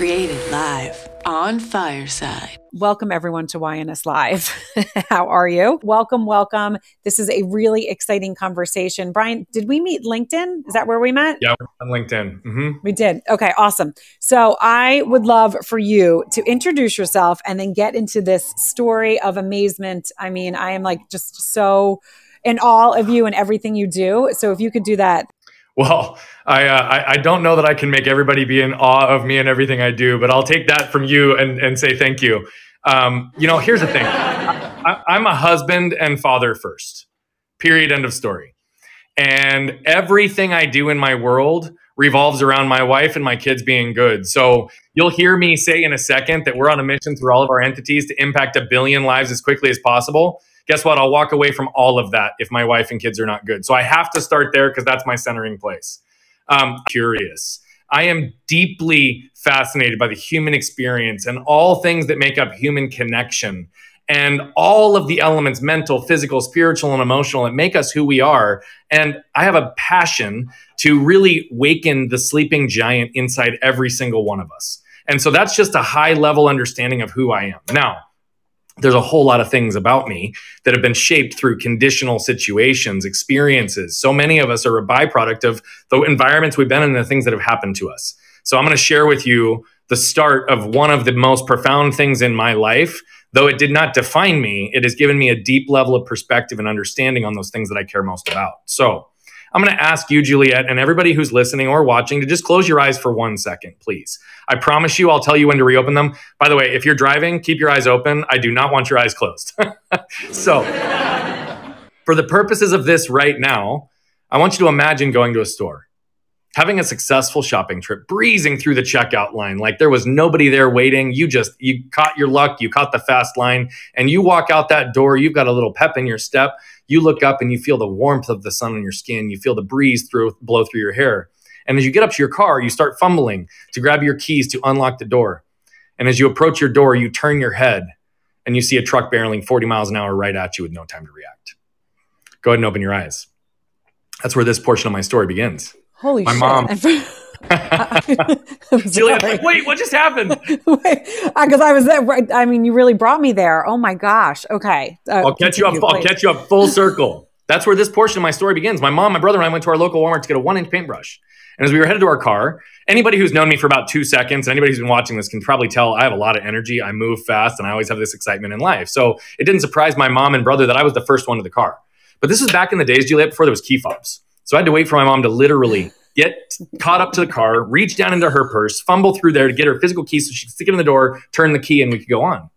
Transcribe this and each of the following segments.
Created live on Fireside. Welcome everyone to YNS Live. How are you? Welcome, welcome. This is a really exciting conversation. Brian, did we meet LinkedIn? Is that where we met? Yeah, on LinkedIn. Mm-hmm. We did. Okay, awesome. So I would love for you to introduce yourself and then get into this story of amazement. I mean, I am like just so in awe of you and everything you do. So if you could do that. Well, I, uh, I, I don't know that I can make everybody be in awe of me and everything I do, but I'll take that from you and, and say thank you. Um, you know, here's the thing: I, I'm a husband and father first. Period. End of story. And everything I do in my world revolves around my wife and my kids being good. So you'll hear me say in a second that we're on a mission through all of our entities to impact a billion lives as quickly as possible guess what? I'll walk away from all of that if my wife and kids are not good. So I have to start there because that's my centering place. Um, curious. I am deeply fascinated by the human experience and all things that make up human connection and all of the elements mental, physical, spiritual, and emotional that make us who we are. And I have a passion to really waken the sleeping giant inside every single one of us. And so that's just a high level understanding of who I am. Now, there's a whole lot of things about me that have been shaped through conditional situations, experiences. So many of us are a byproduct of the environments we've been in and the things that have happened to us. So I'm going to share with you the start of one of the most profound things in my life. Though it did not define me, it has given me a deep level of perspective and understanding on those things that I care most about. So I'm going to ask you, Juliet, and everybody who's listening or watching to just close your eyes for one second, please. I promise you, I'll tell you when to reopen them. By the way, if you're driving, keep your eyes open. I do not want your eyes closed. so, for the purposes of this right now, I want you to imagine going to a store, having a successful shopping trip, breezing through the checkout line like there was nobody there waiting. You just, you caught your luck, you caught the fast line, and you walk out that door, you've got a little pep in your step you look up and you feel the warmth of the sun on your skin. You feel the breeze through blow through your hair. And as you get up to your car, you start fumbling to grab your keys to unlock the door. And as you approach your door, you turn your head and you see a truck barreling 40 miles an hour right at you with no time to react. Go ahead and open your eyes. That's where this portion of my story begins. Holy my shit. mom. Julia, like, wait, what just happened? Because I was there. I mean, you really brought me there. Oh my gosh. Okay. Uh, I'll catch you up. I'll catch you up full circle. That's where this portion of my story begins. My mom, my brother, and I went to our local Walmart to get a one inch paintbrush. And as we were headed to our car, anybody who's known me for about two seconds, and anybody who's been watching this can probably tell I have a lot of energy. I move fast and I always have this excitement in life. So it didn't surprise my mom and brother that I was the first one to the car. But this was back in the days, Juliet, before there was key fobs. So I had to wait for my mom to literally get caught up to the car, reach down into her purse, fumble through there to get her physical key so she could stick it in the door, turn the key, and we could go on.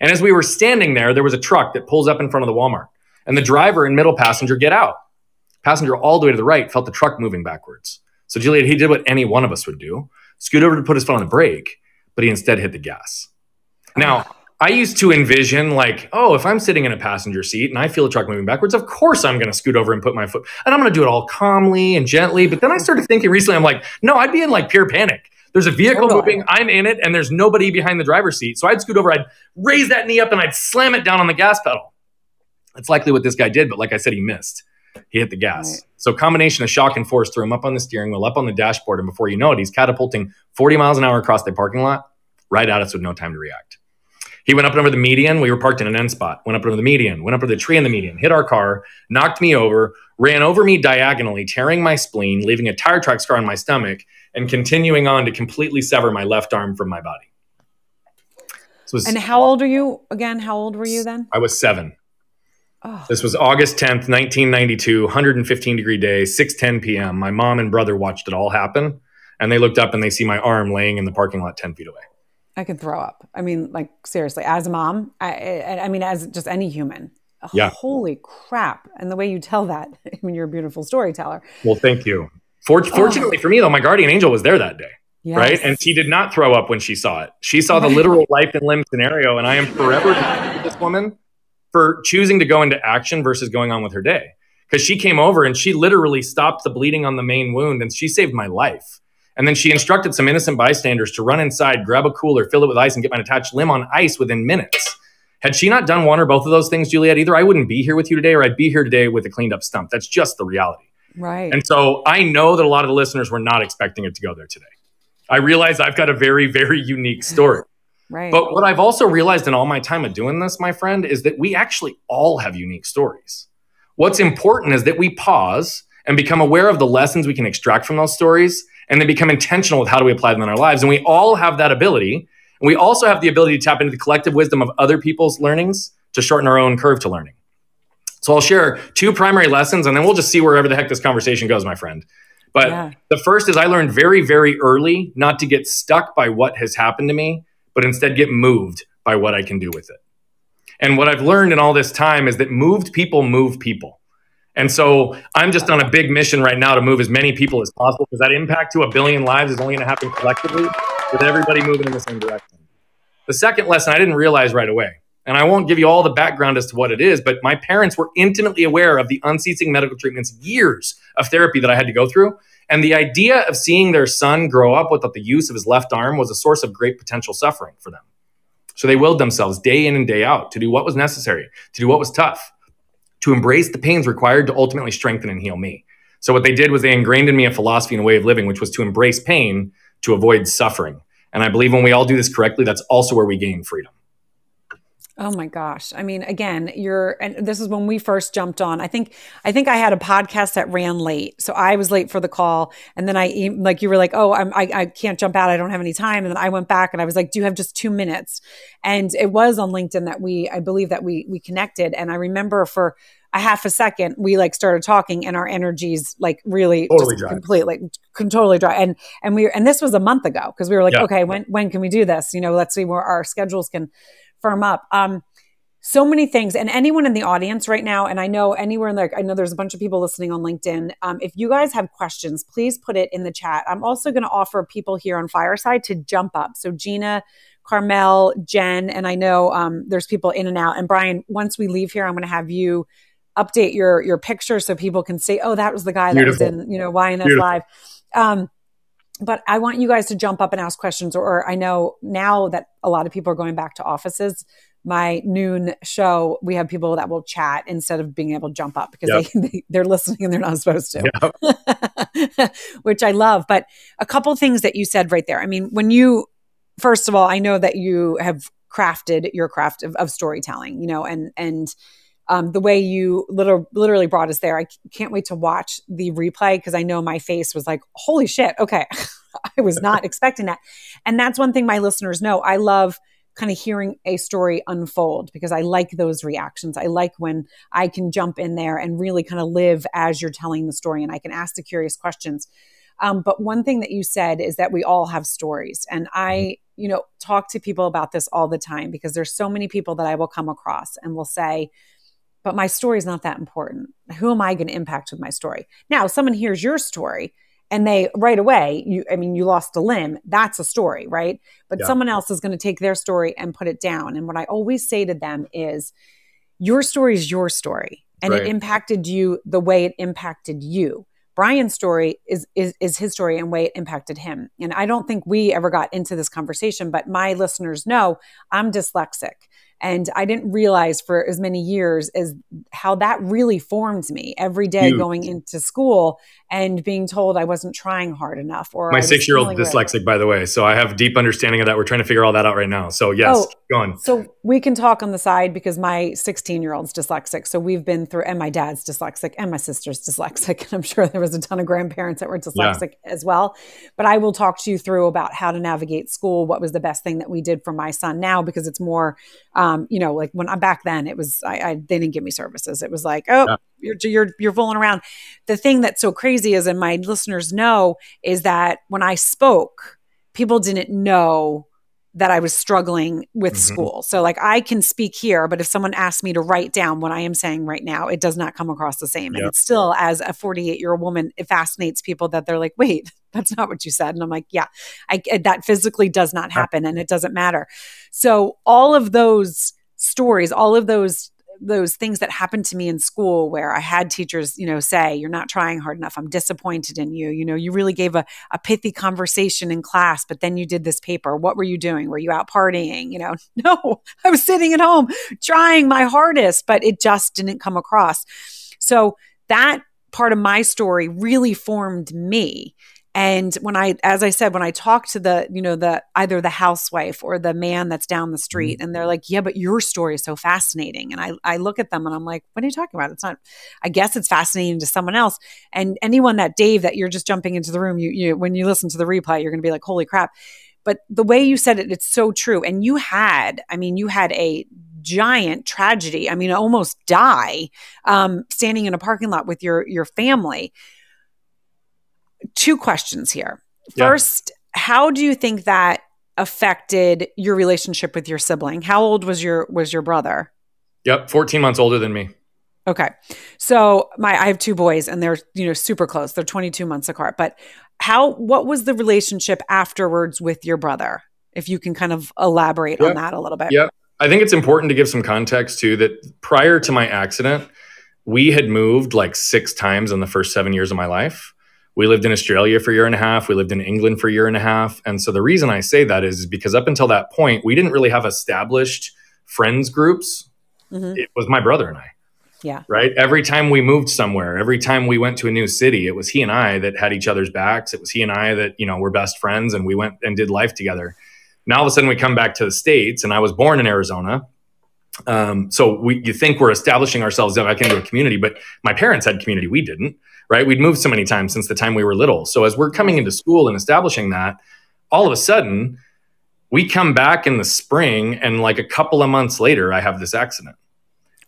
And as we were standing there, there was a truck that pulls up in front of the Walmart. And the driver and middle passenger get out. Passenger all the way to the right felt the truck moving backwards. So Juliet, he did what any one of us would do scoot over to put his foot on the brake, but he instead hit the gas. Now, I used to envision like, oh, if I'm sitting in a passenger seat and I feel a truck moving backwards, of course I'm going to scoot over and put my foot, and I'm going to do it all calmly and gently. But then I started thinking recently, I'm like, no, I'd be in like pure panic. There's a vehicle totally. moving, I'm in it, and there's nobody behind the driver's seat. So I'd scoot over, I'd raise that knee up, and I'd slam it down on the gas pedal. That's likely what this guy did, but like I said, he missed. He hit the gas. Right. So combination of shock and force threw him up on the steering wheel, up on the dashboard, and before you know it, he's catapulting 40 miles an hour across the parking lot, right at us with no time to react. He went up and over the median. We were parked in an end spot. Went up over the median. Went up over the tree in the median. Hit our car. Knocked me over. Ran over me diagonally, tearing my spleen, leaving a tire track scar on my stomach, and continuing on to completely sever my left arm from my body. So and how old are you again? How old were you then? I was seven. Oh. This was August 10th, 1992, 115 degree day, 6:10 p.m. My mom and brother watched it all happen, and they looked up and they see my arm laying in the parking lot 10 feet away. I could throw up. I mean, like seriously, as a mom, I, I mean, as just any human. Oh, yeah. Holy crap! And the way you tell that, I mean, you're a beautiful storyteller. Well, thank you. For- oh. fortunately oh. for me, though, my guardian angel was there that day. Yes. Right. And she did not throw up when she saw it. She saw the literal life and limb scenario. And I am forever this woman for choosing to go into action versus going on with her day. Because she came over and she literally stopped the bleeding on the main wound and she saved my life. And then she instructed some innocent bystanders to run inside, grab a cooler, fill it with ice, and get my attached limb on ice within minutes. Had she not done one or both of those things, Juliet, either I wouldn't be here with you today or I'd be here today with a cleaned up stump. That's just the reality. Right. And so I know that a lot of the listeners were not expecting it to go there today. I realize I've got a very, very unique story. Right. But what I've also realized in all my time of doing this, my friend, is that we actually all have unique stories. What's important is that we pause and become aware of the lessons we can extract from those stories and then become intentional with how do we apply them in our lives. And we all have that ability. And we also have the ability to tap into the collective wisdom of other people's learnings to shorten our own curve to learning. So I'll share two primary lessons and then we'll just see wherever the heck this conversation goes, my friend. But yeah. the first is I learned very, very early not to get stuck by what has happened to me, but instead get moved by what I can do with it. And what I've learned in all this time is that moved people move people. And so I'm just on a big mission right now to move as many people as possible because that impact to a billion lives is only going to happen collectively with everybody moving in the same direction. The second lesson I didn't realize right away, and I won't give you all the background as to what it is, but my parents were intimately aware of the unceasing medical treatments, years of therapy that I had to go through. And the idea of seeing their son grow up without the use of his left arm was a source of great potential suffering for them. So they willed themselves day in and day out to do what was necessary, to do what was tough, to embrace the pains required to ultimately strengthen and heal me. So what they did was they ingrained in me a philosophy and a way of living, which was to embrace pain to avoid suffering. And I believe when we all do this correctly, that's also where we gain freedom. Oh my gosh. I mean, again, you're and this is when we first jumped on. I think I think I had a podcast that ran late. So I was late for the call and then I like you were like, "Oh, I'm I, I can't jump out. I don't have any time." And then I went back and I was like, "Do you have just 2 minutes?" And it was on LinkedIn that we I believe that we we connected and I remember for a half a second we like started talking and our energies like really totally just completely like, totally dry. And and we and this was a month ago because we were like Yeah. okay when when can we do this? You know let's see where our schedules can firm up. Um so many things. And anyone in the audience right now and i know anywhere in like i know there's a bunch of people listening on linkedin um, if you guys have questions please put it in the chat. I'm also going to offer people here on fireside to jump up. So gina carmel jen and i know um, there's people in and out. And brian once we leave here i'm going to have you update your your picture so people can say oh that was the guy that Beautiful. was in you know YNS Beautiful. live um, but I want you guys to jump up and ask questions. Or, I know now that a lot of people are going back to offices, my noon show, we have people that will chat instead of being able to jump up because Yep. they, they, they're listening and they're not supposed to, Yep. which I love. But a couple things that you said right there. I mean, when you, first of all, I know that you have crafted your craft of, of storytelling, you know, and, and, um, the way you little, literally brought us there. I can't wait to watch the replay because I know my face was like, holy shit. Okay. I was not expecting that. And that's one thing my listeners know. I love kind of hearing a story unfold because I like those reactions. I like when I can jump in there and really kind of live as you're telling the story and I can ask the curious questions. Um, but one thing that you said is that we all have stories. And I, you know, talk to people about this all the time because there's so many people that I will come across and will say, but my story is not that important. Who am I going to impact with my story? Now, someone hears your story and they right away, you, I mean, you lost a limb. That's a story, right? But Yeah. someone else is going to take their story and put it down. And what I always say to them is, your story is your story, and Right. it impacted you the way it impacted you. Brian's story is, is is his story and way it impacted him. And I don't think we ever got into this conversation, but my listeners know I'm dyslexic. And I didn't realize for as many years as how that really formed me every day Huge. going into school and being told I wasn't trying hard enough or My six year old dyslexic, by the way. So I have deep understanding of that. We're trying to figure all that out right now. So yes, Oh. keep going. So we can talk on the side because my 16 year old's dyslexic. So we've been through, and my dad's dyslexic, and my sister's dyslexic. And I'm sure there was a ton of grandparents that were dyslexic as well. But I will talk to you through about how to navigate school. What was the best thing that we did for my son now? Because it's more, um, Um, you know, like when I'm back then, it was I, I they didn't give me services. It was like, oh, Yeah. you're you're you're fooling around. The thing that's so crazy is, and my listeners know, is that when I spoke, people didn't know that I was struggling with Mhm. school. So like I can speak here, but if someone asks me to write down what I am saying right now, it does not come across the same. And it's still as a 48 year old woman, it fascinates people that they're like, wait, that's not what you said. And I'm like, yeah, I, that physically does not happen and it doesn't matter. So all of those stories, all of those those things that happened to me in school where I had teachers, you know, say, you're not trying hard enough. I'm disappointed in you. You know, you really gave a, a pithy conversation in class, but then you did this paper. What were you doing? Were you out partying? You know, no, I was sitting at home trying my hardest, but it just didn't come across. So that part of my story really formed me. And when I, as I said, when I talk to the, you know, the either the housewife or the man that's down the street, and they're like, "Yeah, but your story is so fascinating," and I, I look at them and I'm like, "What are you talking about? It's not. I guess it's fascinating to someone else." And anyone that Dave, that you're just jumping into the room, you, you when you listen to the replay, you're going to be like, "Holy crap!" But the way you said it, it's so true. And you had, I mean, you had a giant tragedy. I mean, almost die um, standing in a parking lot with your your family two questions here. Yeah. First, how do you think that affected your relationship with your sibling? How old was your was your brother? Yep, 14 months older than me. Okay. So my I have two boys and they're, you know, super close. They're 22 months apart. But how what was the relationship afterwards with your brother? If you can kind of elaborate yep. on that a little bit. Yep. I think it's important to give some context too that prior to my accident, we had moved like 6 times in the first 7 years of my life we lived in Australia for a year and a half. We lived in England for a year and a half. And so the reason I say that is because up until that point, we didn't really have established friends groups. Mm-hmm. It was my brother and I. Yeah. Right. Every time we moved somewhere, every time we went to a new city, it was he and I that had each other's backs. It was he and I that, you know, were best friends and we went and did life together. Now all of a sudden we come back to the States and I was born in Arizona. Um, so we, you think we're establishing ourselves back into a community, but my parents had community. We didn't right? We'd moved so many times since the time we were little. So as we're coming into school and establishing that, all of a sudden, we come back in the spring, and like a couple of months later, I have this accident.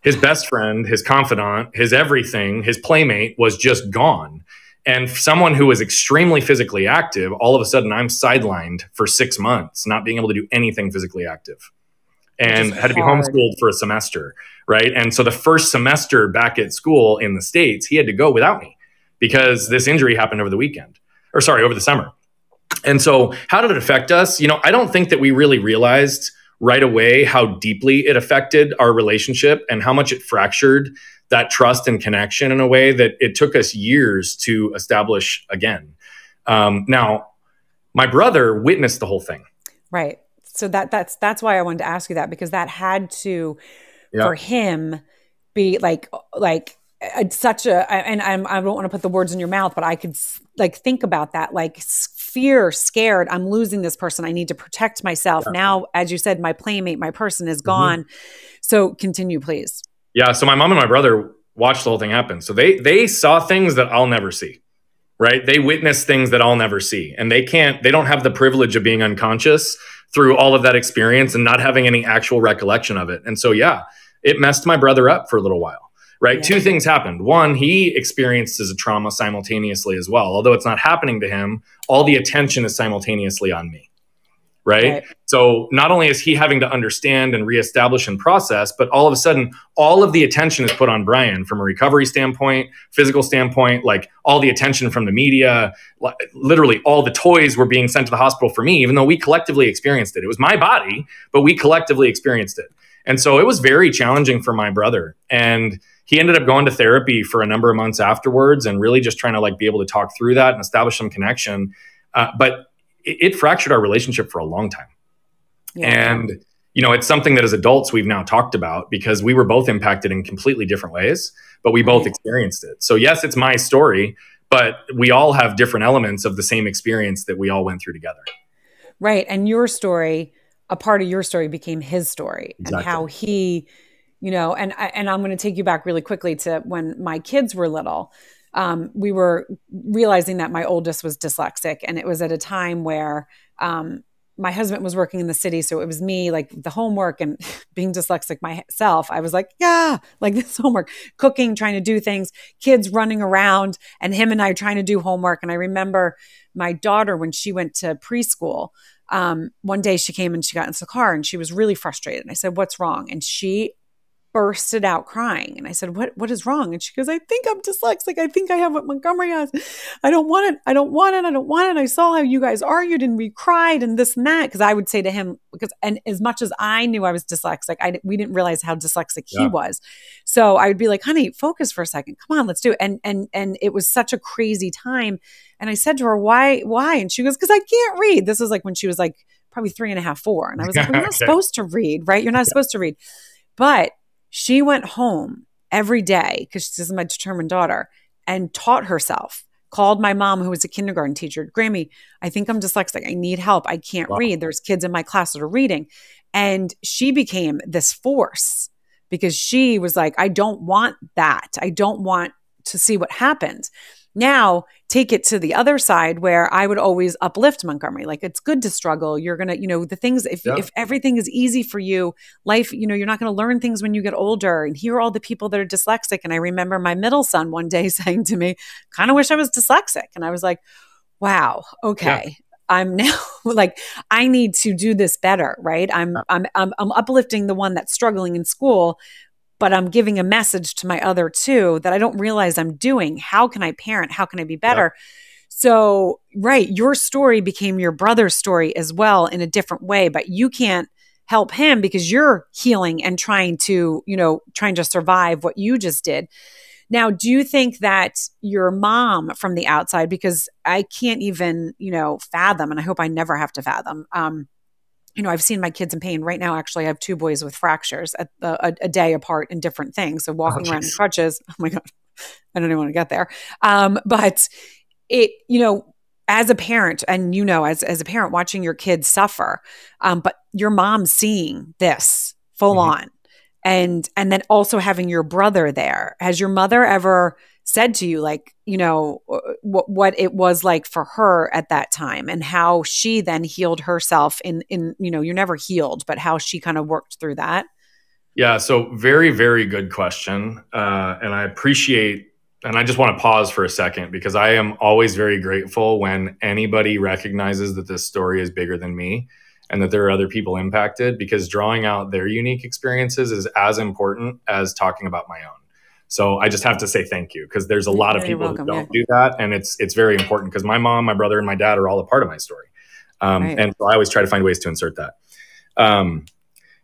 His best friend, his confidant, his everything, his playmate was just gone. And someone who was extremely physically active, all of a sudden I'm sidelined for six months, not being able to do anything physically active and had to be homeschooled for a semester. Right. And so the first semester back at school in the States, he had to go without me because this injury happened over the weekend or sorry, over the summer. And so, how did it affect us? You know, I don't think that we really realized right away how deeply it affected our relationship and how much it fractured that trust and connection in a way that it took us years to establish again. Um, now, my brother witnessed the whole thing. Right. So that that's that's why I wanted to ask you that because that had to yeah. for him be like like such a and I'm, i don't want to put the words in your mouth but i could like think about that like fear scared i'm losing this person i need to protect myself yeah. now as you said my playmate my person is mm-hmm. gone mm-hmm. so continue please yeah so my mom and my brother watched the whole thing happen so they they saw things that i'll never see right they witnessed things that i'll never see and they can't they don't have the privilege of being unconscious through all of that experience and not having any actual recollection of it and so yeah it messed my brother up for a little while right? Yeah. Two things happened. One, he experiences a trauma simultaneously as well. Although it's not happening to him, all the attention is simultaneously on me. Right? right? So not only is he having to understand and reestablish and process, but all of a sudden, all of the attention is put on Brian from a recovery standpoint, physical standpoint, like all the attention from the media, literally all the toys were being sent to the hospital for me, even though we collectively experienced it. It was my body, but we collectively experienced it. And so it was very challenging for my brother. And he ended up going to therapy for a number of months afterwards and really just trying to like be able to talk through that and establish some connection. Uh, but it, it, fractured our relationship for a long time. Yeah. And you know, it's something that as adults we've now talked about because we were both impacted in completely different ways, but we both experienced it. So yes, it's my story, but we all have different elements of the same experience that we all went through together. Right. And your story, a part of your story became his story exactly. and how he you know and and i'm going to take you back really quickly to when my kids were little. Um, we were realizing that my oldest was dyslexic and it was at a time where um, my husband was working in the city so it was me like the homework and being dyslexic myself. I was like yeah like this homework cooking trying to do things kids running around and him and i trying to do homework. And i remember my daughter when she went to preschool um, one day she came and she got into the car and she was really frustrated. And i said what's wrong? And she bursted out crying. And I said, What what is wrong? And she goes, I think I'm dyslexic. I think I have what Montgomery has. I don't want it. I don't want it. I don't want it. I saw how you guys argued and we cried and this and that. Because I would say to him, because and as much as I knew I was dyslexic, I we didn't realize how dyslexic yeah. he was. So I would be like, honey, focus for a second. Come on, let's do it. And and and it was such a crazy time. And I said to her, Why, why? And she goes, Because I can't read. This was like when she was like probably three and a half, four. And I was like, well, You're not okay. supposed to read, right? You're not supposed to read. But she went home every day because she's my determined daughter and taught herself called my mom, who was a kindergarten teacher, Grammy, I think I'm dyslexic. I need help. I can't wow. read. There's kids in my class that are reading. And she became this force because she was like, I don't want that. I don't want to see what happens. Now, take it to the other side where I would always uplift Montgomery. Like it's good to struggle. You're going to, you know, the things if yeah. if everything is easy for you, life, you know, you're not going to learn things when you get older. And here are all the people that are dyslexic and I remember my middle son one day saying to me, "Kind of wish I was dyslexic." And I was like, "Wow, okay." Yeah. I'm now like I need to do this better, right? I'm, I'm I'm I'm uplifting the one that's struggling in school, but I'm giving a message to my other two that I don't realize I'm doing. How can I parent? How can I be better? Yep. So, right, your story became your brother's story as well in a different way, but you can't help him because you're healing and trying to, you know, trying to survive what you just did. Now, do you think that your mom from the outside, because I can't even, you know, fathom, and I hope I never have to fathom, um, you know, I've seen my kids in pain. Right now, actually, I have two boys with fractures at a, a day apart in different things. So walking oh, around in crutches. Oh my god, I don't even want to get there. Um, but it, you know, as a parent, and you know, as as a parent watching your kids suffer, um, but your mom seeing this full mm-hmm. on, and and then also having your brother there. Has your mother ever? Said to you like you know what what it was like for her at that time and how she then healed herself in in you know you're never healed but how she kind of worked through that? Yeah so very very good question uh, and i appreciate and i just want to pause for a second because i am always very grateful when anybody recognizes that this story is bigger than me and that there are other people impacted because drawing out their unique experiences is as important as talking about my own so I just have to say thank you because there's a lot of people welcome, who don't yeah. do that, and it's it's very important because my mom, my brother, and my dad are all a part of my story, um, right. and so I always try to find ways to insert that. Um,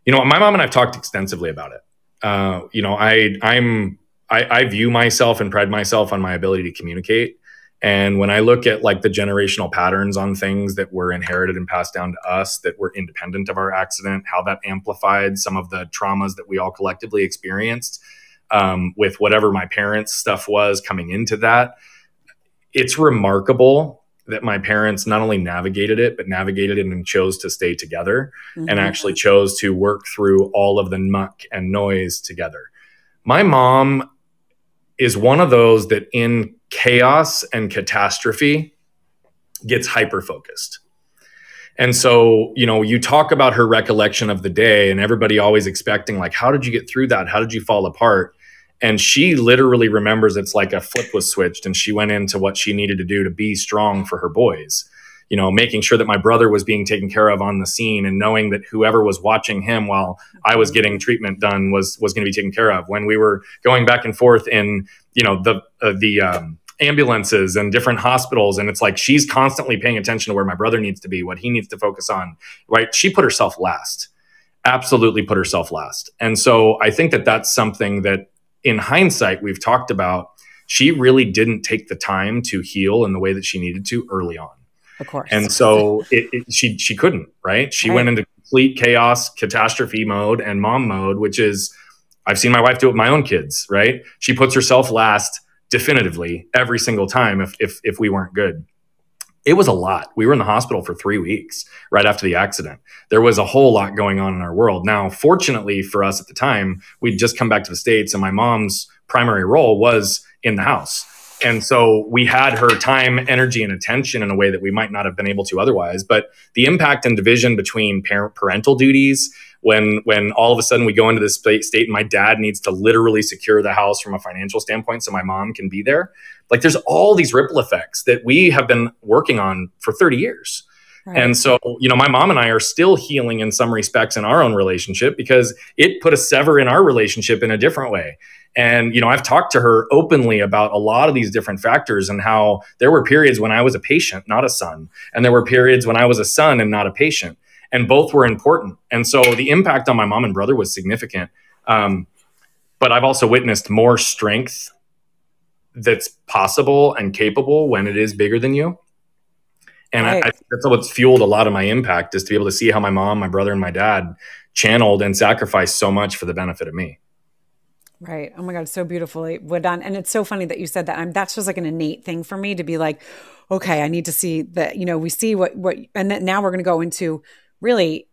you know, my mom and I've talked extensively about it. Uh, you know, I I'm I, I view myself and pride myself on my ability to communicate. And when I look at like the generational patterns on things that were inherited and passed down to us that were independent of our accident, how that amplified some of the traumas that we all collectively experienced, um, with whatever my parents' stuff was coming into that. It's remarkable that my parents not only navigated it, but navigated it and chose to stay together mm-hmm. and actually chose to work through all of the muck and noise together. My mom is one of those that in chaos and catastrophe gets hyper focused. And so, you know, you talk about her recollection of the day and everybody always expecting, like, how did you get through that? How did you fall apart? And she literally remembers it's like a flip was switched and she went into what she needed to do to be strong for her boys. You know, making sure that my brother was being taken care of on the scene and knowing that whoever was watching him while I was getting treatment done was was going to be taken care of. When we were going back and forth in, you know, the uh, the um, ambulances and different hospitals and it's like she's constantly paying attention to where my brother needs to be what he needs to focus on right? She put herself last absolutely put herself last. And so i think that that's something that in hindsight we've talked about she really didn't take the time to heal in the way that she needed to early on. Of course. And so it, it, she she couldn't right? She right. went into complete chaos catastrophe mode and mom mode which is i've seen my wife do it with my own kids right? She puts herself last definitively every single time if, if, if we weren't good. It was a lot. We were in the hospital for three weeks right after the accident. There was a whole lot going on in our world. Now, fortunately for us at the time, we'd just come back to the States and my mom's primary role was in the house. And so we had her time, energy, and attention in a way that we might not have been able to otherwise. But the impact and division between parent parental duties, when when all of a sudden we go into this state and my dad needs to literally secure the house from a financial standpoint so my mom can be there like there's all these ripple effects that we have been working on for 30 years right. and so you know my mom and i are still healing in some respects in our own relationship because it put a sever in our relationship in a different way and you know i've talked to her openly about a lot of these different factors and how there were periods when i was a patient not a son and there were periods when i was a son and not a patient and both were important. And so the impact on my mom and brother was significant. Um, but I've also witnessed more strength that's possible and capable when it is bigger than you. And right. I, I, that's what's fueled a lot of my impact is to be able to see how my mom, my brother, and my dad channeled and sacrificed so much for the benefit of me. Right. Oh my God, so beautifully done. And it's so funny that you said that. I'm, that's just like an innate thing for me to be like, okay, I need to see that, you know, we see what, what, and then now we're going to go into really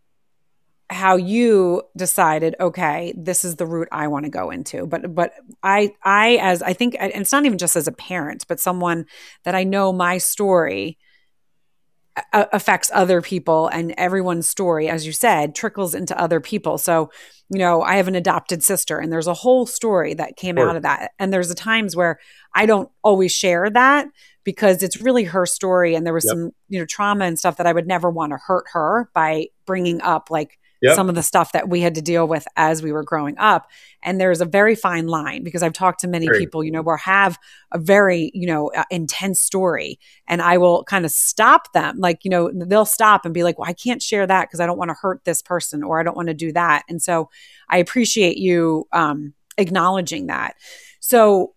how you decided okay this is the route i want to go into but but i i as i think and it's not even just as a parent but someone that i know my story affects other people and everyone's story as you said trickles into other people so you know i have an adopted sister and there's a whole story that came sure. out of that and there's the times where i don't always share that because it's really her story and there was yep. some you know trauma and stuff that i would never want to hurt her by bringing up like Yep. some of the stuff that we had to deal with as we were growing up. And there's a very fine line because I've talked to many Great. people, you know, where have a very, you know, uh, intense story and I will kind of stop them. Like, you know, they'll stop and be like, well, I can't share that because I don't want to hurt this person or I don't want to do that. And so I appreciate you um, acknowledging that. So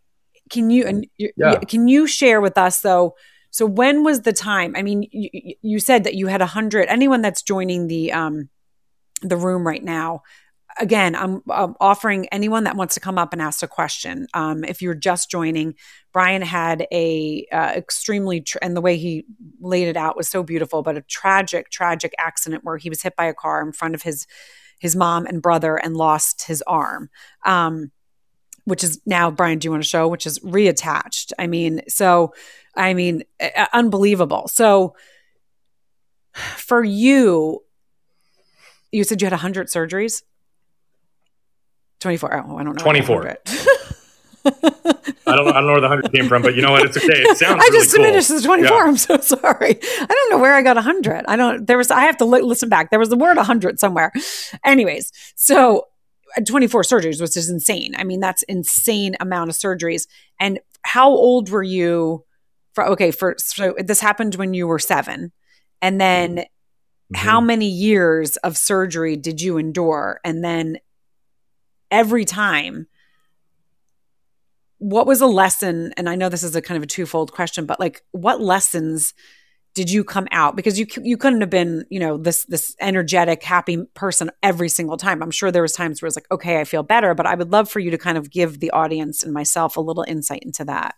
can you, and yeah. can you share with us though, so when was the time? I mean, you, you said that you had a hundred. Anyone that's joining the um, the room right now. Again I'm, I'm, offering anyone that wants to come up and ask a question. Um, if you're just joining brian had a uh, extremely and the way he laid it out was so beautiful but a tragic tragic accident where he was hit by a car in front of his his mom and brother and lost his arm. Um, which is now brian do you want to show? Which is reattached. I mean so i mean uh, unbelievable. So for you you said you had 100 surgeries 24 oh, i don't know 24 I don't know. I don't know where the hundred came from, but you know what? It's okay. It sounds. I really just diminished cool. the twenty four. Yeah. I'm so sorry. I don't know where I got hundred. I don't. There was. I have to li- listen back. There was the word hundred somewhere. Anyways, so uh, twenty four surgeries, which is insane. I mean, that's insane amount of surgeries. And how old were you? For okay, for so this happened when you were seven, and then Mm-hmm. How many years of surgery did you endure? And then every time, what was a lesson? And I know this is a kind of a twofold question, but like, what lessons did you come out? Because you you couldn't have been, you know, this this energetic, happy person every single time. I'm sure there was times where it's like, okay, I feel better, but I would love for you to kind of give the audience and myself a little insight into that.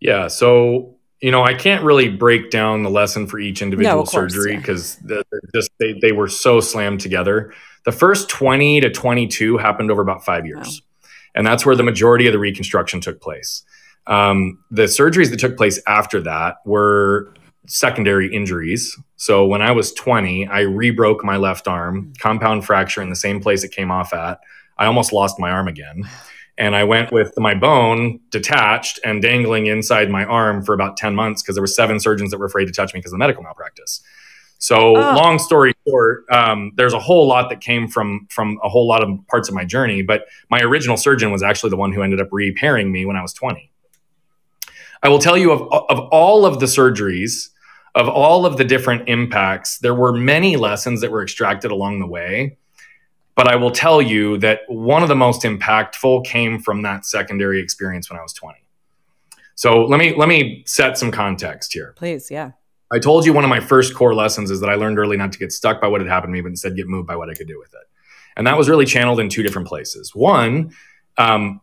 Yeah. So you know, I can't really break down the lesson for each individual no, surgery because yeah. just they, they were so slammed together. The first 20 to 22 happened over about five years. Wow. And that's where the majority of the reconstruction took place. Um, the surgeries that took place after that were secondary injuries. So when I was 20, I rebroke my left arm, mm. compound fracture in the same place it came off at. I almost lost my arm again. And I went with my bone detached and dangling inside my arm for about 10 months because there were seven surgeons that were afraid to touch me because of the medical malpractice. So oh. long story short, um, there's a whole lot that came from from a whole lot of parts of my journey. But my original surgeon was actually the one who ended up repairing me when I was 20. I will tell you of, of all of the surgeries, of all of the different impacts, there were many lessons that were extracted along the way. But I will tell you that one of the most impactful came from that secondary experience when I was 20. So let me let me set some context here. Please, yeah. I told you one of my first core lessons is that I learned early not to get stuck by what had happened to me, but instead get moved by what I could do with it. And that was really channeled in two different places. One, um,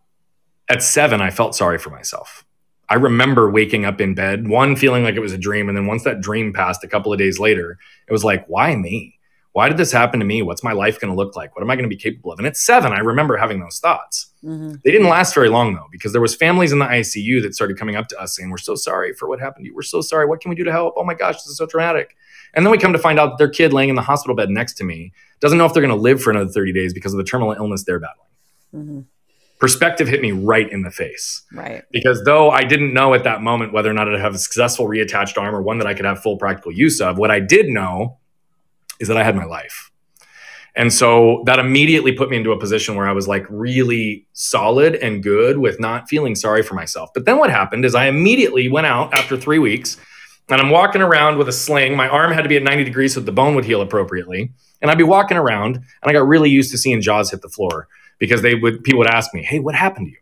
at seven, I felt sorry for myself. I remember waking up in bed, one feeling like it was a dream. And then once that dream passed a couple of days later, it was like, why me? Why did this happen to me? What's my life going to look like? What am I going to be capable of? And at seven, I remember having those thoughts. Mm-hmm. They didn't last very long though, because there was families in the ICU that started coming up to us saying, "We're so sorry for what happened to you. We're so sorry. What can we do to help? Oh my gosh, this is so traumatic." And then we come to find out that their kid laying in the hospital bed next to me doesn't know if they're going to live for another 30 days because of the terminal illness they're battling. Mm-hmm. Perspective hit me right in the face. Right. Because though I didn't know at that moment whether or not I'd have a successful reattached arm or one that I could have full practical use of, what I did know is that I had my life. And so that immediately put me into a position where I was like really solid and good with not feeling sorry for myself. But then what happened is I immediately went out after three weeks and I'm walking around with a sling. My arm had to be at 90 degrees so the bone would heal appropriately. And I'd be walking around and I got really used to seeing jaws hit the floor because they would people would ask me, Hey, what happened to you?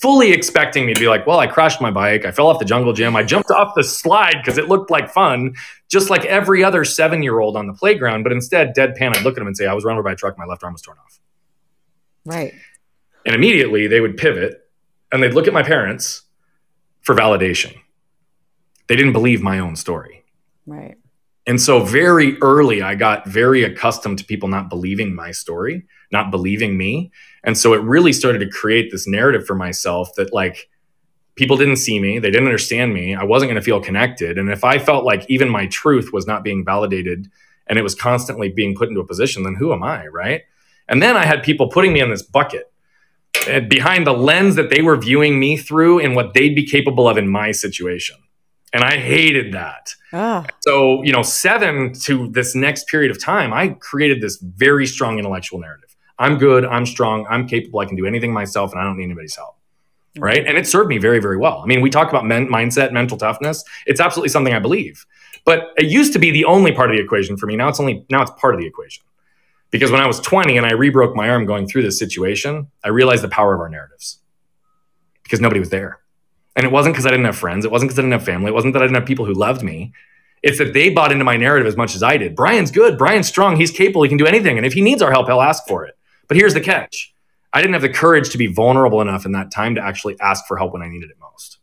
Fully expecting me to be like, well, I crashed my bike. I fell off the jungle gym. I jumped off the slide because it looked like fun, just like every other seven year old on the playground. But instead, deadpan, I'd look at him and say, I was run over by a truck. My left arm was torn off. Right. And immediately they would pivot and they'd look at my parents for validation. They didn't believe my own story. Right. And so very early, I got very accustomed to people not believing my story, not believing me. And so it really started to create this narrative for myself that like people didn't see me, they didn't understand me, I wasn't going to feel connected. And if I felt like even my truth was not being validated and it was constantly being put into a position, then who am I, right? And then I had people putting me in this bucket and behind the lens that they were viewing me through and what they'd be capable of in my situation. And I hated that. Ah. So, you know, seven to this next period of time, I created this very strong intellectual narrative. I'm good, I'm strong, I'm capable, I can do anything myself, and I don't need anybody's help. Right. And it served me very, very well. I mean, we talk about men- mindset, mental toughness. It's absolutely something I believe. But it used to be the only part of the equation for me. Now it's only, now it's part of the equation. Because when I was 20 and I rebroke my arm going through this situation, I realized the power of our narratives because nobody was there. And it wasn't because I didn't have friends. It wasn't because I didn't have family. It wasn't that I didn't have people who loved me. It's that they bought into my narrative as much as I did. Brian's good. Brian's strong. He's capable. He can do anything. And if he needs our help, he'll ask for it. But here's the catch I didn't have the courage to be vulnerable enough in that time to actually ask for help when I needed it most.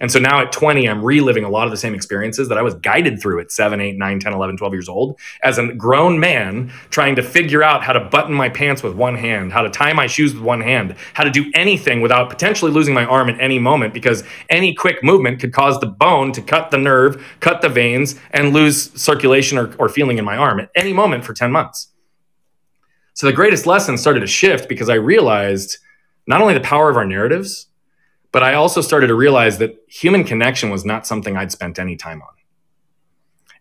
And so now at 20, I'm reliving a lot of the same experiences that I was guided through at 7, 8, 9, 10, 11, 12 years old as a grown man trying to figure out how to button my pants with one hand, how to tie my shoes with one hand, how to do anything without potentially losing my arm at any moment because any quick movement could cause the bone to cut the nerve, cut the veins, and lose circulation or, or feeling in my arm at any moment for 10 months. So the greatest lesson started to shift because I realized not only the power of our narratives, but I also started to realize that human connection was not something I'd spent any time on.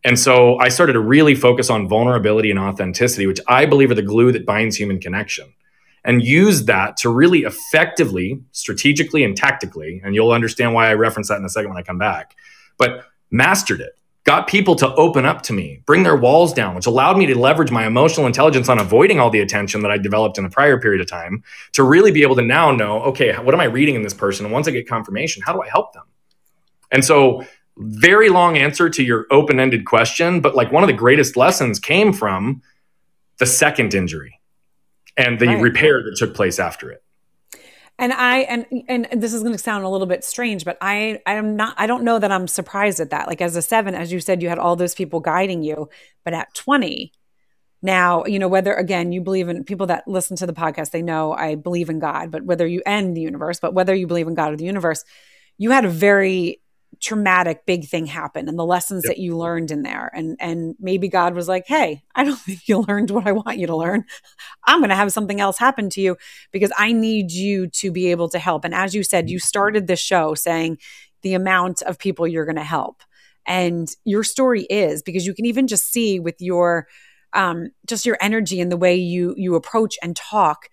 And so I started to really focus on vulnerability and authenticity, which I believe are the glue that binds human connection, and use that to really effectively, strategically, and tactically. And you'll understand why I reference that in a second when I come back, but mastered it got people to open up to me, bring their walls down, which allowed me to leverage my emotional intelligence on avoiding all the attention that I developed in the prior period of time to really be able to now know, okay, what am I reading in this person? And once I get confirmation, how do I help them? And so, very long answer to your open ended question, but like one of the greatest lessons came from the second injury and the right. repair that took place after it and i and and this is going to sound a little bit strange but i i'm not i don't know that i'm surprised at that. Like as a seven as you said you had all those people guiding you but at 20 now you know whether again you believe in people that listen to the podcast they know i believe in god but whether you end the universe but whether you believe in god or the universe you had a very traumatic big thing happened and the lessons yep. that you learned in there. And and maybe god was like hey i don't think you learned what i want you to learn. I'm going to have something else happen to you because i need you to be able to help. And as you said you started this show saying the amount of people you're going to help. And your story is because you can even just see with your um, just your energy and the way you you approach and talk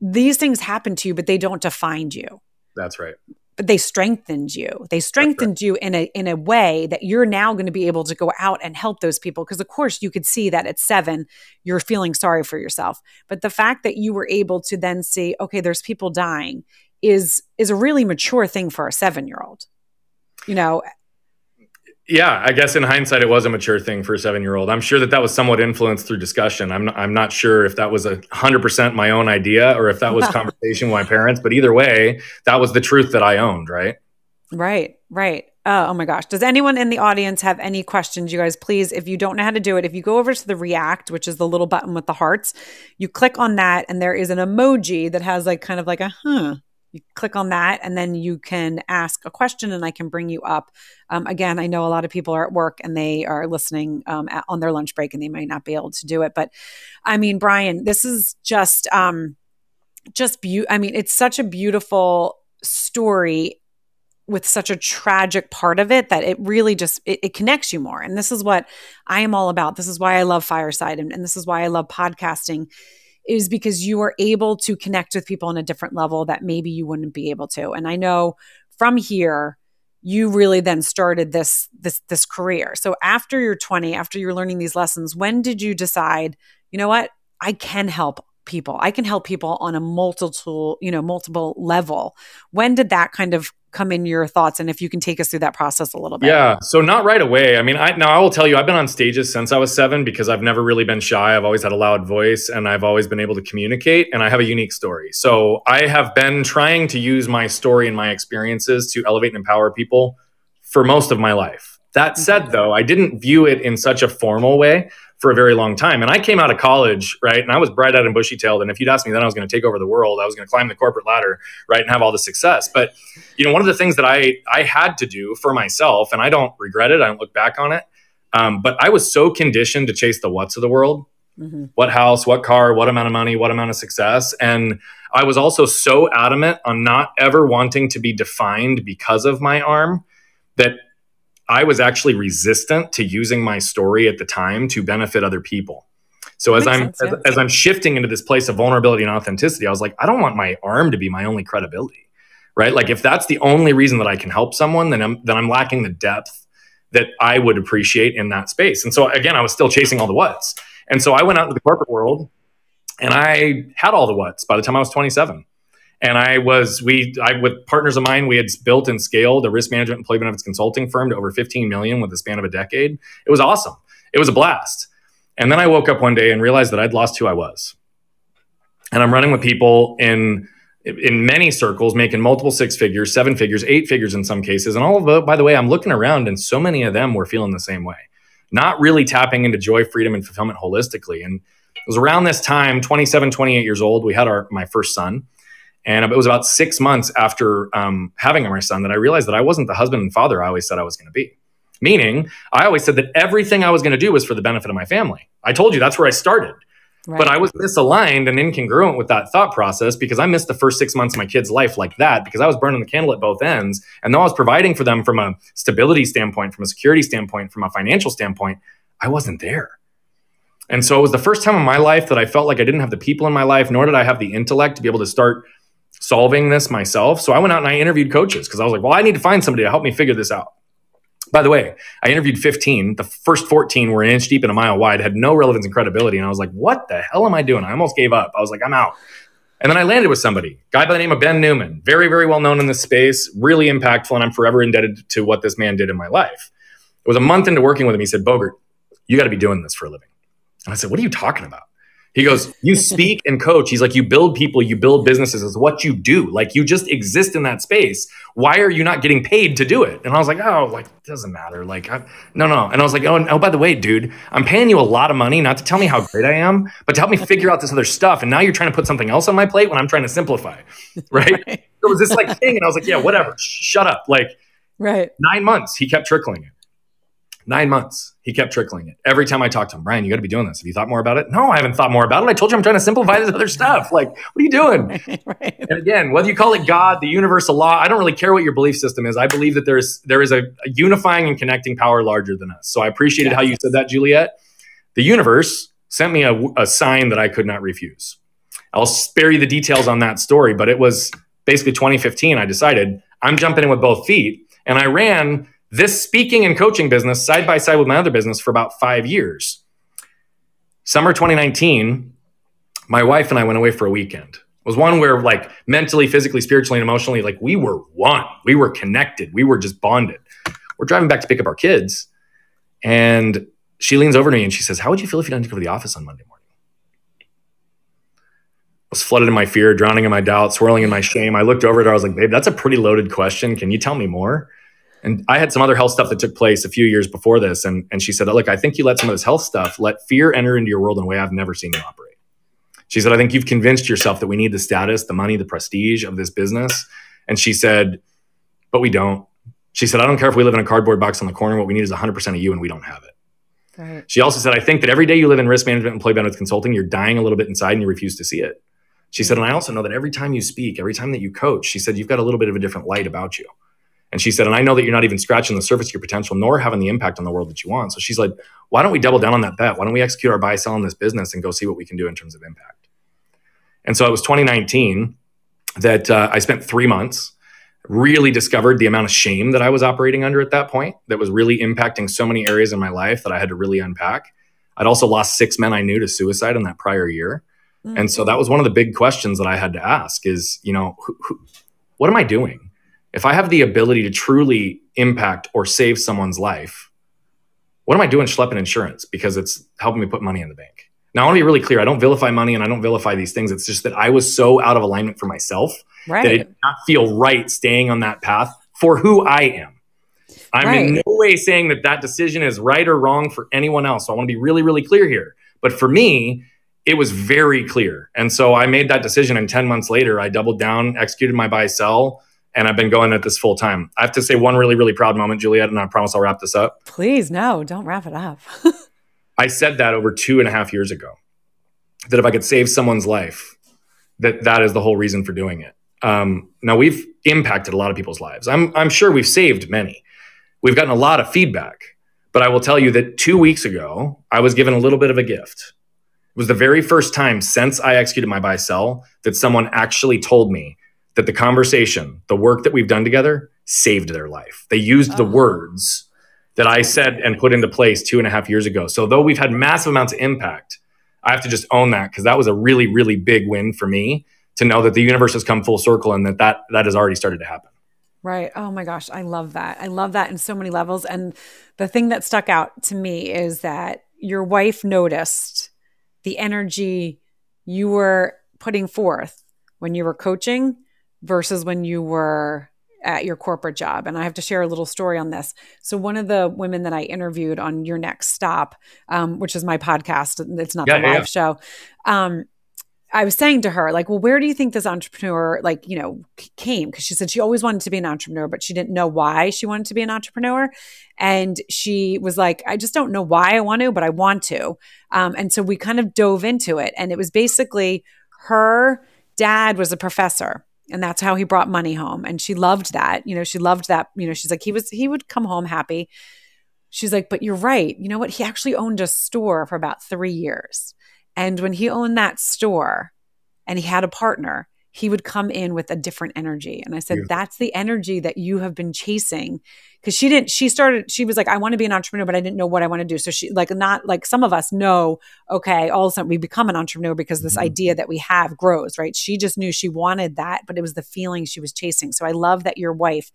these things happen to you but they don't define you. That's right they strengthened you. They strengthened right. you in a in a way that you're now going to be able to go out and help those people because of course you could see that at 7 you're feeling sorry for yourself. But the fact that you were able to then see okay there's people dying is is a really mature thing for a 7-year-old. You know, yeah, I guess in hindsight, it was a mature thing for a seven year old. I'm sure that that was somewhat influenced through discussion. I'm not, I'm not sure if that was a hundred percent my own idea or if that was conversation with my parents. But either way, that was the truth that I owned. Right. Right. Right. Oh, oh my gosh. Does anyone in the audience have any questions? You guys, please, if you don't know how to do it, if you go over to the React, which is the little button with the hearts, you click on that, and there is an emoji that has like kind of like a huh you click on that and then you can ask a question and I can bring you up. Um, again, I know a lot of people are at work and they are listening um, at, on their lunch break and they might not be able to do it. But I mean, Brian, this is just, um, just beautiful. I mean, it's such a beautiful story with such a tragic part of it that it really just it, it, connects you more and this is what i am all about this is why i love fireside and, and this is why i love podcasting is because you are able to connect with people on a different level that maybe you wouldn't be able to. And I know from here, you really then started this this this career. So after you're 20, after you're learning these lessons, when did you decide, you know what, I can help people. I can help people on a multiple, you know, multiple level. When did that kind of come in your thoughts and if you can take us through that process a little bit. Yeah. So not right away. I mean, I now I will tell you, I've been on stages since I was seven because I've never really been shy. I've always had a loud voice and I've always been able to communicate and I have a unique story. So I have been trying to use my story and my experiences to elevate and empower people for most of my life. That said, mm-hmm. though, I didn't view it in such a formal way for a very long time. And I came out of college, right? And I was bright eyed and bushy tailed. And if you'd asked me then I was going to take over the world, I was going to climb the corporate ladder, right? And have all the success. But, you know, one of the things that I, I had to do for myself, and I don't regret it, I don't look back on it. Um, but I was so conditioned to chase the what's of the world mm-hmm. what house, what car, what amount of money, what amount of success. And I was also so adamant on not ever wanting to be defined because of my arm that I was actually resistant to using my story at the time to benefit other people. So as I'm sense, yeah. as, as, I'm shifting into this place of vulnerability and authenticity, I was like, I don't want my arm to be my only credibility, right? Like if that's the only reason that I can help someone, then I'm then I'm lacking the depth that I would appreciate in that space. And so again, I was still chasing all the what's. And so I went out into the corporate world, and I had all the what's by the time I was 27. And I was we I with partners of mine we had built and scaled a risk management employee benefits consulting firm to over 15 million with the span of a decade. It was awesome. It was a blast. And then I woke up one day and realized that I'd lost who I was. And I'm running with people in in many circles making multiple six figures, seven figures, eight figures in some cases. And all of it, by the way, I'm looking around and so many of them were feeling the same way. Not really tapping into joy, freedom, and fulfillment holistically. And it was around this time, 27, 28 years old, we had our my first son. And it was about six months after um, having my son that I realized that I wasn't the husband and father I always said I was going to be. Meaning, I always said that everything I was going to do was for the benefit of my family. I told you that's where I started. Right. But I was misaligned and incongruent with that thought process because I missed the first six months of my kid's life like that because I was burning the candle at both ends. And though I was providing for them from a stability standpoint, from a security standpoint, from a financial standpoint, I wasn't there. And so it was the first time in my life that I felt like I didn't have the people in my life, nor did I have the intellect to be able to start solving this myself. So I went out and I interviewed coaches because I was like, well, I need to find somebody to help me figure this out. By the way, I interviewed 15. The first 14 were an inch deep and a mile wide, had no relevance and credibility. And I was like, what the hell am I doing? I almost gave up. I was like, I'm out. And then I landed with somebody, guy by the name of Ben Newman, very, very well known in this space, really impactful. And I'm forever indebted to what this man did in my life. It was a month into working with him. He said, Bogert, you got to be doing this for a living. And I said, what are you talking about? He goes, You speak and coach. He's like, You build people, you build businesses. Is what you do. Like, you just exist in that space. Why are you not getting paid to do it? And I was like, Oh, like, it doesn't matter. Like, I, no, no. And I was like, oh, oh, by the way, dude, I'm paying you a lot of money, not to tell me how great I am, but to help me figure out this other stuff. And now you're trying to put something else on my plate when I'm trying to simplify. Right. right. it was this like thing. And I was like, Yeah, whatever. Shut up. Like, right. Nine months, he kept trickling it. Nine months, he kept trickling it. Every time I talked to him, Brian, you got to be doing this. Have you thought more about it? No, I haven't thought more about it. I told you I'm trying to simplify this other stuff. Like, what are you doing? right. And again, whether you call it God, the universe, universal law, I don't really care what your belief system is. I believe that there's there is a, a unifying and connecting power larger than us. So I appreciated yes. how you said that, Juliet. The universe sent me a, a sign that I could not refuse. I'll spare you the details on that story, but it was basically 2015. I decided I'm jumping in with both feet, and I ran this speaking and coaching business side by side with my other business for about five years. Summer 2019, my wife and I went away for a weekend. It was one where, like, mentally, physically, spiritually, and emotionally, like, we were one. We were connected. We were just bonded. We're driving back to pick up our kids. And she leans over to me and she says, How would you feel if you didn't go to the office on Monday morning? I was flooded in my fear, drowning in my doubt, swirling in my shame. I looked over at her. I was like, Babe, that's a pretty loaded question. Can you tell me more? And I had some other health stuff that took place a few years before this. And, and she said, Look, I think you let some of this health stuff let fear enter into your world in a way I've never seen you operate. She said, I think you've convinced yourself that we need the status, the money, the prestige of this business. And she said, But we don't. She said, I don't care if we live in a cardboard box on the corner. What we need is 100% of you, and we don't have it. Right. She also said, I think that every day you live in risk management and employee benefits consulting, you're dying a little bit inside and you refuse to see it. She said, and I also know that every time you speak, every time that you coach, she said, you've got a little bit of a different light about you. And she said, and I know that you're not even scratching the surface of your potential, nor having the impact on the world that you want. So she's like, why don't we double down on that bet? Why don't we execute our buy sell in this business and go see what we can do in terms of impact? And so it was 2019 that uh, I spent three months, really discovered the amount of shame that I was operating under at that point that was really impacting so many areas in my life that I had to really unpack. I'd also lost six men I knew to suicide in that prior year. Mm-hmm. And so that was one of the big questions that I had to ask is, you know, who, who, what am I doing? If I have the ability to truly impact or save someone's life, what am I doing schlepping insurance because it's helping me put money in the bank? Now, I want to be really clear. I don't vilify money and I don't vilify these things. It's just that I was so out of alignment for myself Right. that it did not feel right staying on that path for who I am. I'm in no way saying that that decision is right or wrong for anyone else. So I want to be really, really clear here. But for me, it was very clear. And so I made that decision. And 10 months later, I doubled down, executed my buy sell, and I've been going at this full time. I have to say one really, really proud moment, Juliet, and I promise I'll wrap this up. Please, no, don't wrap it up. I said that over two and a half years ago that if I could save someone's life, that that is the whole reason for doing it. Um, now we've impacted a lot of people's lives. I'm I'm sure we've saved many. We've gotten a lot of feedback, but I will tell you that two weeks ago I was given a little bit of a gift. It was the very first time since I executed my buy sell that someone actually told me that the conversation, the work that we've done together, saved their life. They used the Oh. words that I said and put into place two and a half years ago. So though we've had massive amounts of impact, I have to just own that because that was a really, really big win for me to know that the universe has come full circle and that that, that has already started to happen. Right. Oh my gosh. I love that. I love that in so many levels. And the thing that stuck out to me is that your wife noticed the energy you were putting forth when you were coaching versus when you were at your corporate job. And I have to share a little story on this. So, one of the women that I interviewed on Your Next Stop, um, which is my podcast, it's not Yeah, the live yeah. show. Um, I was saying to her, like, well, where do you think this entrepreneur, like, you know, came? Because she said she always wanted to be an entrepreneur, but she didn't know why she wanted to be an entrepreneur. And she was like, I just don't know why I want to, but I want to. Um, and so we kind of dove into it. And it was basically her dad was a professor. And that's how he brought money home. And she loved that. You know, she loved that. You know, she's like, he was, he would come home happy. She's like, but you're right. You know what? He actually owned a store for about three years. And when he owned that store and he had a partner, he would come in with a different energy. And I said, Yeah. that's the energy that you have been chasing. Cause she didn't, she started, she was like, I want to be an entrepreneur, but I didn't know what I want to do. So she, like, not like some of us know, okay, all of a sudden we become an entrepreneur because this Mhm. idea that we have grows, right? She just knew she wanted that, but it was the feeling she was chasing. So I love that your wife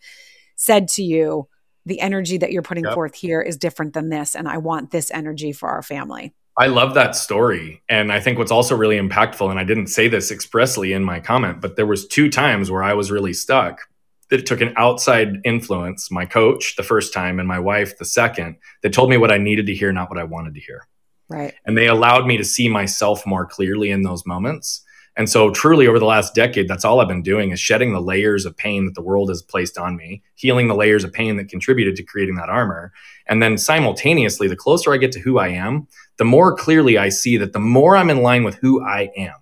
said to you, the energy that you're putting Yep. forth here is different than this. And I want this energy for our family. I love that story. And I think what's also really impactful, and I didn't say this expressly in my comment, but there was two times where I was really stuck that it took an outside influence, my coach the first time and my wife the second, that told me what I needed to hear, not what I wanted to hear. Right. And they allowed me to see myself more clearly in those moments. And so, truly, over the last decade, that's all I've been doing is shedding the layers of pain that the world has placed on me, healing the layers of pain that contributed to creating that armor. And then simultaneously, the closer I get to who I am, the more clearly I see that the more I'm in line with who I am,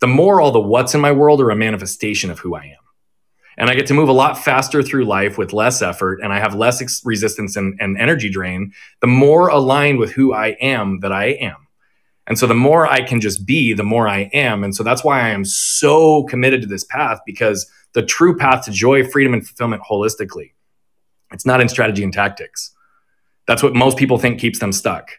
the more all the what's in my world are a manifestation of who I am. And I get to move a lot faster through life with less effort, and I have less ex- resistance and, and energy drain, the more aligned with who I am that I am. And so the more I can just be, the more I am. And so that's why I am so committed to this path because the true path to joy, freedom, and fulfillment holistically, it's not in strategy and tactics. That's what most people think keeps them stuck.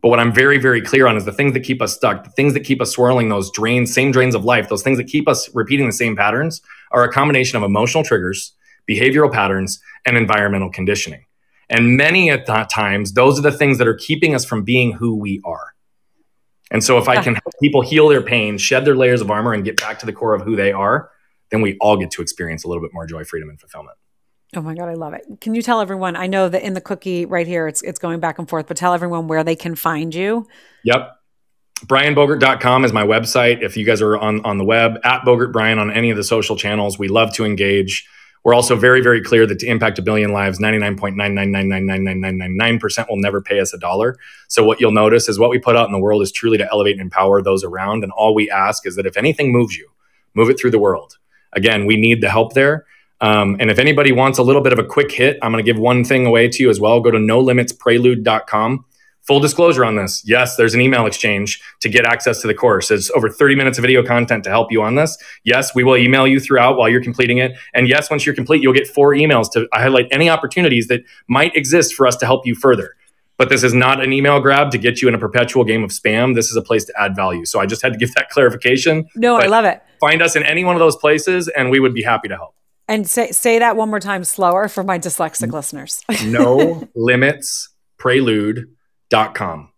But what I'm very, very clear on is the things that keep us stuck, the things that keep us swirling, those drains, same drains of life, those things that keep us repeating the same patterns are a combination of emotional triggers, behavioral patterns, and environmental conditioning. And many at that times, those are the things that are keeping us from being who we are. And so if I can help people heal their pain, shed their layers of armor, and get back to the core of who they are, then we all get to experience a little bit more joy, freedom, and fulfillment. Oh my God, I love it. Can you tell everyone? I know that in the cookie right here, it's it's going back and forth, but tell everyone where they can find you. Yep. BrianBogert.com is my website. If you guys are on, on the web, at Bogert Brian on any of the social channels, we love to engage. We're also very, very clear that to impact a billion lives, 99.9999999% will never pay us a dollar. So what you'll notice is what we put out in the world is truly to elevate and empower those around. And all we ask is that if anything moves you, move it through the world. Again, we need the help there. Um, and if anybody wants a little bit of a quick hit, I'm going to give one thing away to you as well. Go to nolimitsprelude.com. Full disclosure on this. Yes, there's an email exchange to get access to the course. It's over 30 minutes of video content to help you on this. Yes, we will email you throughout while you're completing it. And yes, once you're complete, you'll get four emails to highlight any opportunities that might exist for us to help you further. But this is not an email grab to get you in a perpetual game of spam. This is a place to add value. So I just had to give that clarification. No, I love it. Find us in any one of those places, and we would be happy to help. And say say that one more time slower for my dyslexic listeners. no limits prelude.com.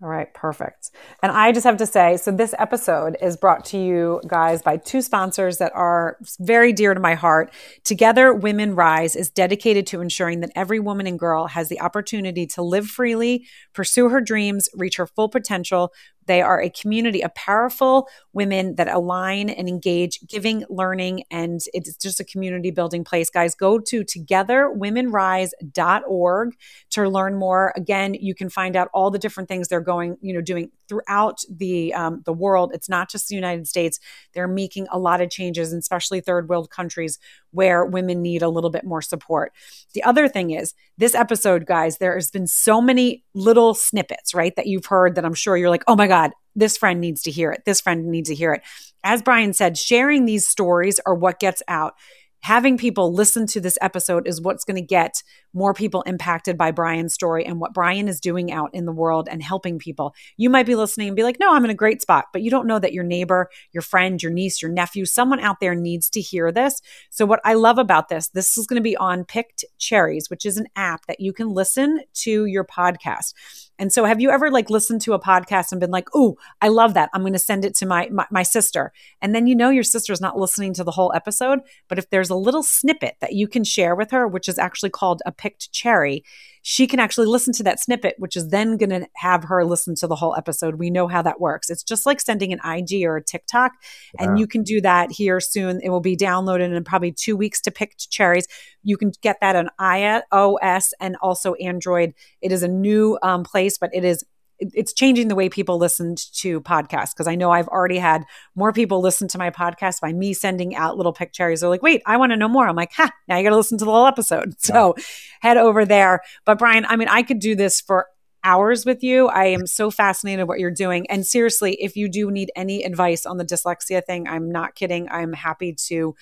All right, perfect. And I just have to say so, this episode is brought to you guys by two sponsors that are very dear to my heart. Together, Women Rise is dedicated to ensuring that every woman and girl has the opportunity to live freely, pursue her dreams, reach her full potential they are a community of powerful women that align and engage, giving, learning, and it's just a community building place. Guys, go to togetherwomenrise.org to learn more. Again, you can find out all the different things they're going, you know, doing throughout the um, the world. It's not just the United States. They're making a lot of changes, especially third world countries where women need a little bit more support. The other thing is this episode, guys, there has been so many little snippets, right, that you've heard that I'm sure you're like, oh my God, this friend needs to hear it. This friend needs to hear it. As Brian said, sharing these stories are what gets out having people listen to this episode is what's going to get more people impacted by Brian's story and what Brian is doing out in the world and helping people. You might be listening and be like, no, I'm in a great spot, but you don't know that your neighbor, your friend, your niece, your nephew, someone out there needs to hear this. So, what I love about this, this is going to be on Picked Cherries, which is an app that you can listen to your podcast. And so have you ever like listened to a podcast and been like, "Oh, I love that. I'm going to send it to my, my my sister." And then you know your sister's not listening to the whole episode, but if there's a little snippet that you can share with her, which is actually called a picked cherry, she can actually listen to that snippet, which is then going to have her listen to the whole episode. We know how that works. It's just like sending an IG or a TikTok, yeah. and you can do that here soon. It will be downloaded in probably two weeks to pick cherries. You can get that on iOS and also Android. It is a new um, place, but it is it's changing the way people listened to podcasts because I know I've already had more people listen to my podcast by me sending out little pictures. They're like, wait, I want to know more. I'm like, ha, now you got to listen to the whole episode. Yeah. So head over there. But Brian, I mean, I could do this for hours with you. I am so fascinated what you're doing. And seriously, if you do need any advice on the dyslexia thing, I'm not kidding. I'm happy to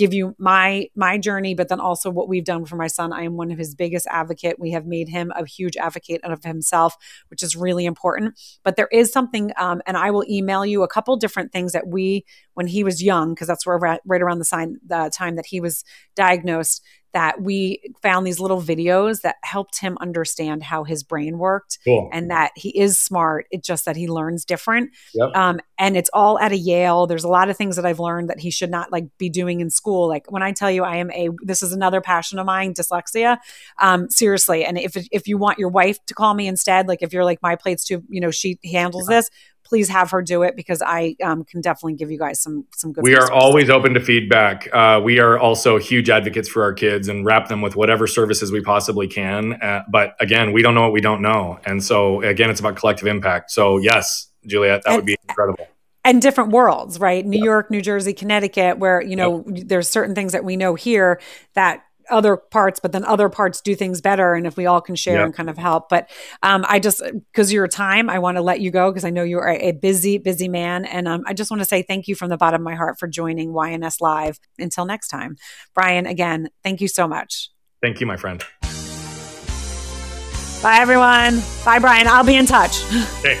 give you my my journey but then also what we've done for my son. I am one of his biggest advocate. We have made him a huge advocate of himself which is really important. But there is something um, and i will email you a couple different things that we when he was young because that's where right around the, sign, the time that he was diagnosed that we found these little videos that helped him understand how his brain worked cool. and that he is smart. It's just that he learns different. Yep. Um, and it's all at a Yale. There's a lot of things that I've learned that he should not like be doing in school. Like when I tell you I am a, this is another passion of mine, dyslexia. Um, seriously. And if, if you want your wife to call me instead, like if you're like my plates too, you know, she handles yeah. this, please have her do it because I um, can definitely give you guys some some good. We are always open to feedback. Uh, we are also huge advocates for our kids and wrap them with whatever services we possibly can. Uh, but again, we don't know what we don't know, and so again, it's about collective impact. So yes, Juliet, that and, would be incredible and different worlds, right? New York, New Jersey, Connecticut, where you know yep. there's certain things that we know here that other parts, but then other parts do things better. And if we all can share yep. and kind of help, but um, I just because your time, I want to let you go because I know you are a busy, busy man, and um, I just want to say thank you from the bottom of my heart for joining YNS Live. Until next time, Brian. Again, thank you so much. Thank you, my friend. Bye, everyone. Bye, Brian. I'll be in touch. Okay.